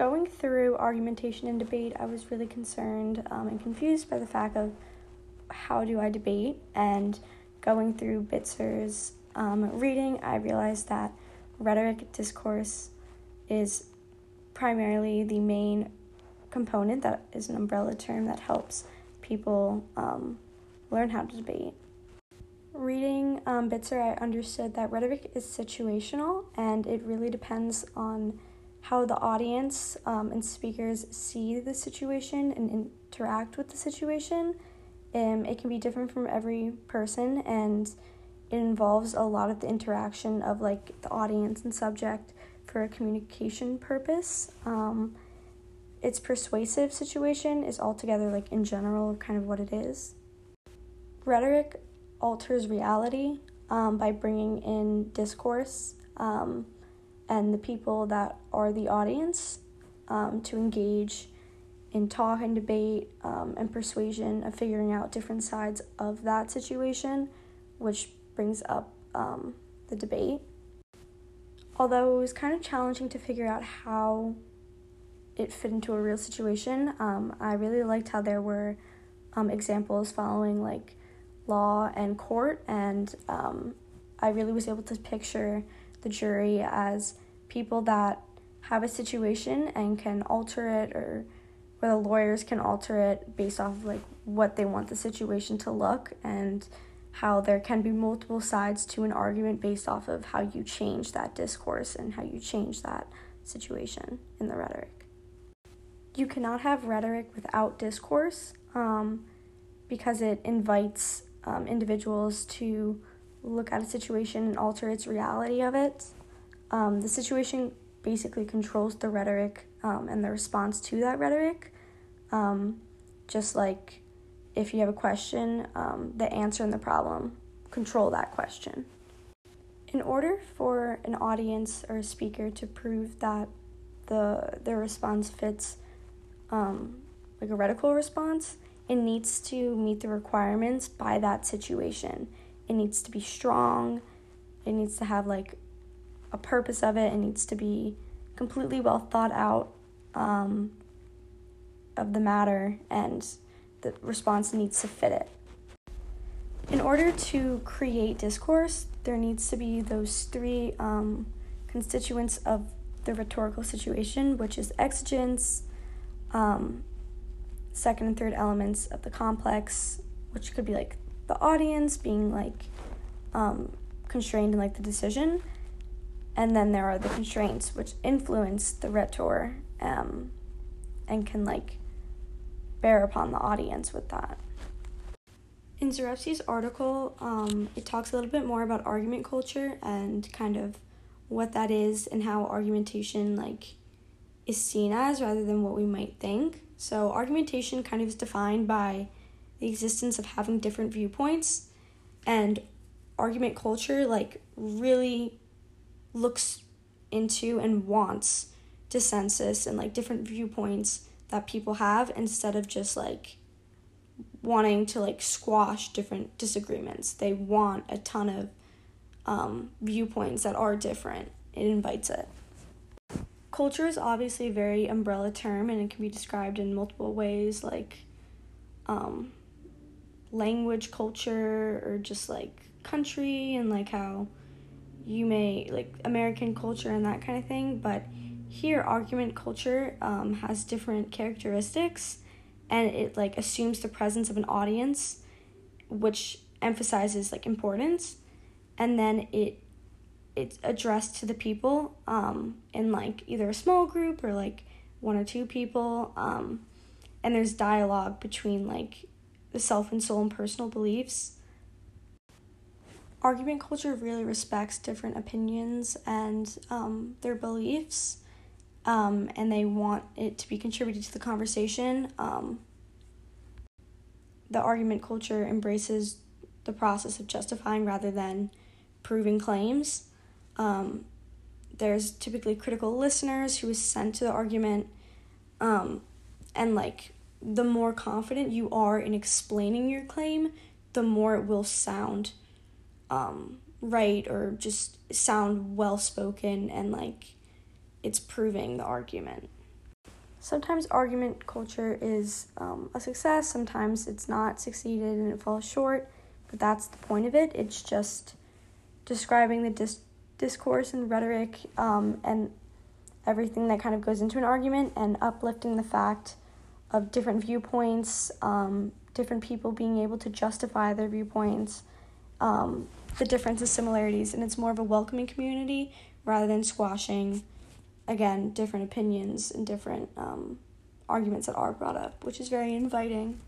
going through argumentation and debate, I was really concerned um, and confused by the fact of how do I debate and going through Bitzer's um, reading, I realized that rhetoric discourse is primarily the main component that is an umbrella term that helps people um, learn how to debate. Reading um, Bitzer, I understood that rhetoric is situational and it really depends on how the audience um, and speakers see the situation and interact with the situation. Um, it can be different from every person and it involves a lot of the interaction of like the audience and subject for a communication purpose. Um, its persuasive situation is altogether like in general kind of what it is. Rhetoric alters reality um, by bringing in discourse um, and the people that are the audience um, to engage in talk and debate um, and persuasion of figuring out different sides of that situation, which brings up um, the debate. Although it was kind of challenging to figure out how it fit into a real situation, um, I really liked how there were um, examples following like law and court, and um, I really was able to picture the jury as people that have a situation and can alter it or where the lawyers can alter it based off of like what they want the situation to look and how there can be multiple sides to an argument based off of how you change that discourse and how you change that situation in the rhetoric. You cannot have rhetoric without discourse um, because it invites um, individuals to look at a situation and alter its reality of it. Um, the situation basically controls the rhetoric um, and the response to that rhetoric, um, just like if you have a question, um, the answer and the problem control that question. In order for an audience or a speaker to prove that the their response fits um, like a rhetorical response, it needs to meet the requirements by that situation. It needs to be strong. It needs to have like a purpose of it. It needs to be completely well thought out um, of the matter and the response needs to fit it. In order to create discourse, there needs to be those three um, constituents of the rhetorical situation, which is exigence, um, second and third elements of the complex, which could be like the audience being like um, constrained in like the decision, and then there are the constraints which influence the rhetor um, and can like bear upon the audience with that. In Zarefsky's article, um, it talks a little bit more about argument culture and kind of what that is and how argumentation like is seen as rather than what we might think. So argumentation kind of is defined by the existence of having different viewpoints and argument culture like really looks into and wants dissensus and like different viewpoints that people have instead of just like wanting to like squash different disagreements. They want a ton of um, viewpoints that are different. It invites it. Culture is obviously a very umbrella term and it can be described in multiple ways like um, language culture or just like country and like how you may like American culture and that kind of thing. But here argument culture um, has different characteristics and it like assumes the presence of an audience which emphasizes like importance and then it it's addressed to the people um, in like either a small group or like one or two people um, and there's dialogue between like the self and soul and personal beliefs argument culture really respects different opinions and um, their beliefs um, and they want it to be contributed to the conversation. Um, the argument culture embraces the process of justifying rather than proving claims. Um, there's typically critical listeners who assent to the argument, um, and like the more confident you are in explaining your claim, the more it will sound um, right or just sound well spoken and like it's proving the argument. sometimes argument culture is um, a success, sometimes it's not succeeded and it falls short, but that's the point of it. It's just describing the dis- discourse and rhetoric um, and everything that kind of goes into an argument and uplifting the fact of different viewpoints, um, different people being able to justify their viewpoints, um, the differences, similarities, and it's more of a welcoming community rather than squashing, again, different opinions and different um, arguments that are brought up, which is very inviting.